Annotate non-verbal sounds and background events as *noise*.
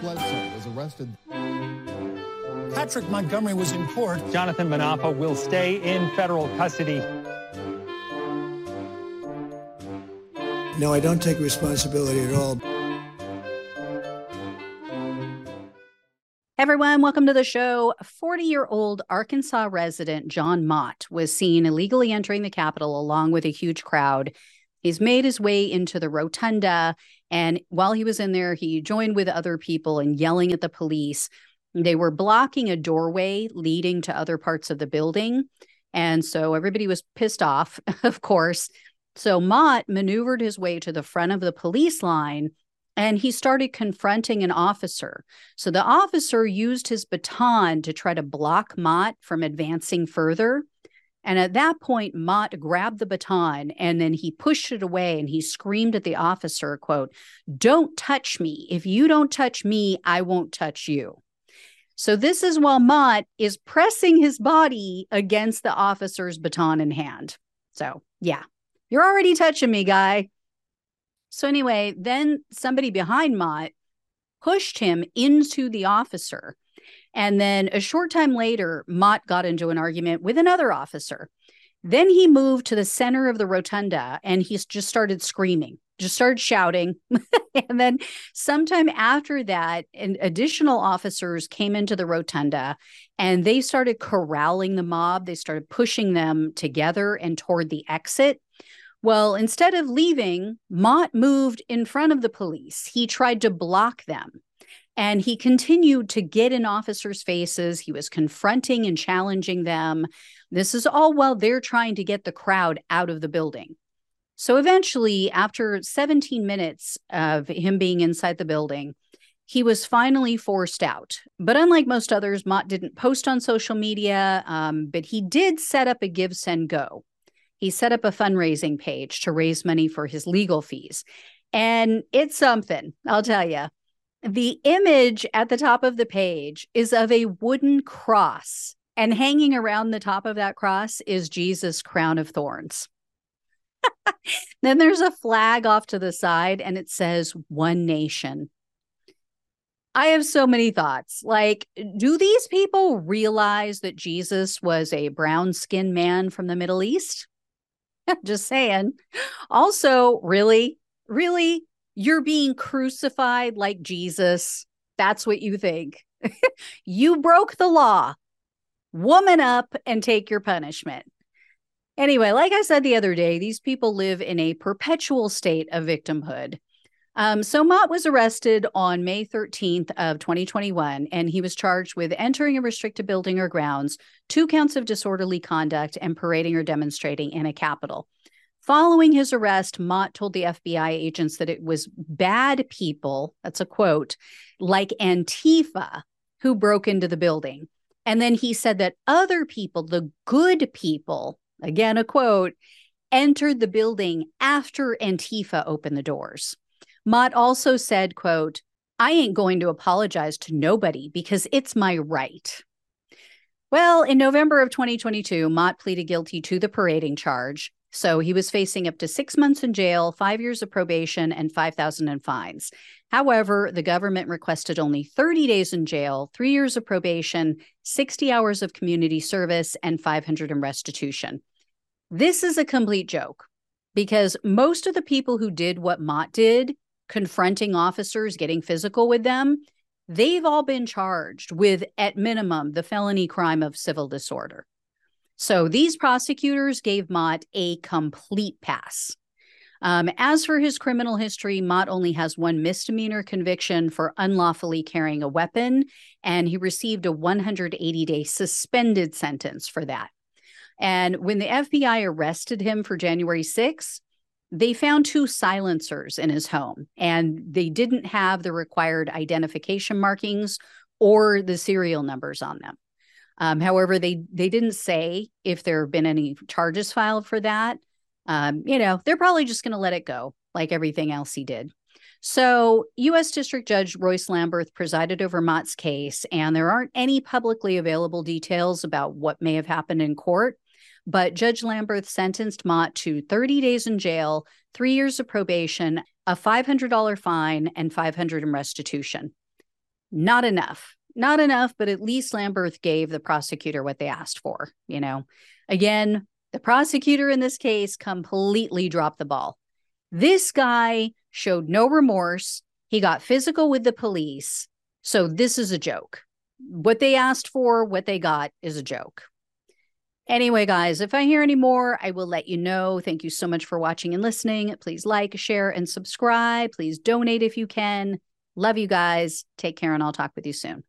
Bledsoe was arrested. Patrick Montgomery was in court. Jonathan Manapa will stay in federal custody. No, I don't take responsibility at all. everyone, welcome to the show. 40 year old Arkansas resident Jon Mott was seen illegally entering the Capitol along with a huge crowd. He's made his way into the rotunda. And while he was in there, he joined with other people and yelling at the police. They were blocking a doorway leading to other parts of the building. And so everybody was pissed off, *laughs* of course. So Mott maneuvered his way to the front of the police line and he started confronting an officer. So the officer used his baton to try to block Mott from advancing further. And at that point, Mott grabbed the baton and then he pushed it away and he screamed at the officer, quote, Don't touch me. If you don't touch me, I won't touch you. So this is while Mott is pressing his body against the officer's baton in hand. So yeah, you're already touching me, guy. So anyway, then somebody behind Mott pushed him into the officer. And then a short time later, Mott got into an argument with another officer. Then he moved to the center of the rotunda and he just started screaming just started shouting. *laughs* and then sometime after that, additional officers came into the rotunda and they started corralling the mob. They started pushing them together and toward the exit. Well, instead of leaving, Mott moved in front of the police. He tried to block them. And he continued to get in officers' faces. He was confronting and challenging them. This is all while they're trying to get the crowd out of the building. So eventually, after 17 minutes of him being inside the building, he was finally forced out. But unlike most others, Mott didn't post on social media, um, but he did set up a GiveSendGo. He set up a fundraising page to raise money for his legal fees. And it's something, I'll tell you. The image at the top of the page is of a wooden cross, and hanging around the top of that cross is Jesus' crown of thorns. *laughs* then there's a flag off to the side and it says one nation. I have so many thoughts. Like, do these people realize that Jesus was a brown skinned man from the Middle East? *laughs* Just saying. Also, really, really, you're being crucified like Jesus. That's what you think. *laughs* you broke the law. Woman up and take your punishment. Anyway, like I said the other day, these people live in a perpetual state of victimhood. Um, so Mott was arrested on May 13th of 2021, and he was charged with entering a restricted building or grounds, two counts of disorderly conduct, and parading or demonstrating in a Capitol. Following his arrest, Mott told the FBI agents that it was bad people, that's a quote, like Antifa, who broke into the building. And then he said that other people, the good people, again, a quote, entered the building after Antifa opened the doors. Mott also said, quote, I ain't going to apologize to nobody because it's my right. Well, in November of 2022, Mott pleaded guilty to the parading charge. So he was facing up to six months in jail, five years of probation, and 5,000 in fines. However, the government requested only 30 days in jail, three years of probation, 60 hours of community service, and 500 in restitution. This is a complete joke because most of the people who did what Mott did, confronting officers, getting physical with them, they've all been charged with, at minimum, the felony crime of civil disorder. So these prosecutors gave Mott a complete pass. Um, as for his criminal history, Mott only has one misdemeanor conviction for unlawfully carrying a weapon, and he received a 180 day suspended sentence for that. And when the FBI arrested him for January 6th, they found two silencers in his home, and they didn't have the required identification markings or the serial numbers on them. Um, however, they they didn't say if there have been any charges filed for that. Um, you know, they're probably just going to let it go, like everything else he did. So, U.S. District Judge Royce Lamberth presided over Mott's case, and there aren't any publicly available details about what may have happened in court. But Judge Lamberth sentenced Mott to 30 days in jail, three years of probation, a $500 fine, and 500 in restitution. not enough. Not enough, but at least Lamberth gave the prosecutor what they asked for. You know, again, the prosecutor in this case completely dropped the ball. This guy showed no remorse. He got physical with the police. So this is a joke. What they asked for, what they got is a joke. Anyway, guys, if I hear any more, I will let you know. Thank you so much for watching and listening. Please like, share, and subscribe. Please donate if you can. Love you guys. Take care, and I'll talk with you soon.